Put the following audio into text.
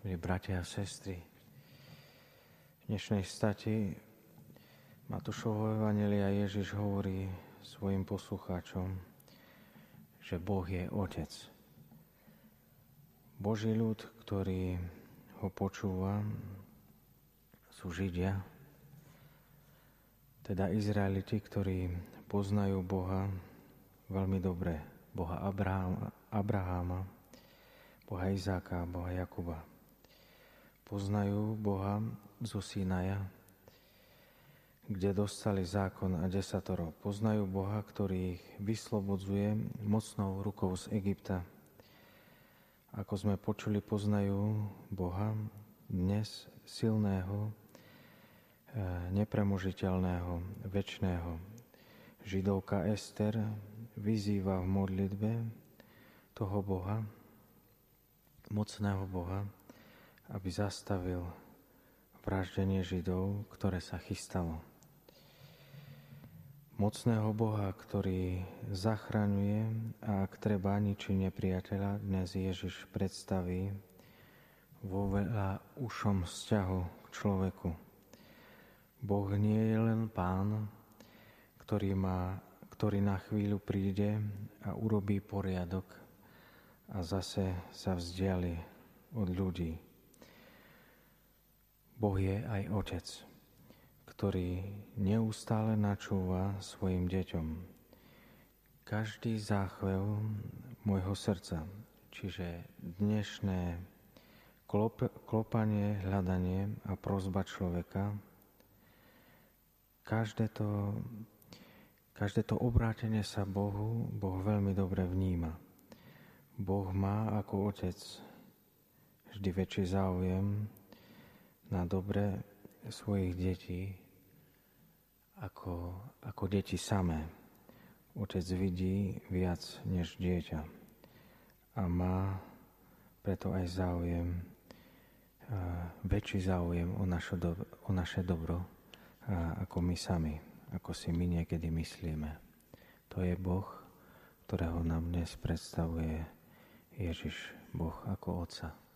milí bratia a sestry. V dnešnej stati Matúšovho Evangelia Ježiš hovorí svojim poslucháčom, že Boh je Otec. Boží ľud, ktorý ho počúva, sú Židia, teda Izraeliti, ktorí poznajú Boha veľmi dobre, Boha Abraháma, Boha Izáka Boha Jakuba. Poznajú Boha zo Sinaja, kde dostali zákon a desatoro. Poznajú Boha, ktorý ich vyslobodzuje mocnou rukou z Egypta. Ako sme počuli, poznajú Boha dnes silného, e, nepremožiteľného, väčšného. Židovka Ester vyzýva v modlitbe toho Boha, mocného Boha, aby zastavil vraždenie Židov, ktoré sa chystalo. Mocného Boha, ktorý zachraňuje a ak treba ničí nepriateľa, dnes Ježiš predstaví vo veľa ušom vzťahu k človeku. Boh nie je len pán, ktorý, má, ktorý na chvíľu príde a urobí poriadok a zase sa vzdiali od ľudí. Boh je aj Otec, ktorý neustále načúva svojim deťom. Každý záchvev môjho srdca, čiže dnešné klop, klopanie, hľadanie a prozba človeka, každé to, každé to obrátenie sa Bohu, Boh veľmi dobre vníma. Boh má ako otec vždy väčší záujem na dobre svojich detí ako, ako deti samé. Otec vidí viac než dieťa a má preto aj záujem, väčší záujem o, našo o naše dobro ako my sami, ako si my niekedy myslíme. To je Boh, ktorého nám dnes predstavuje Ježiš, Boh ako Otca.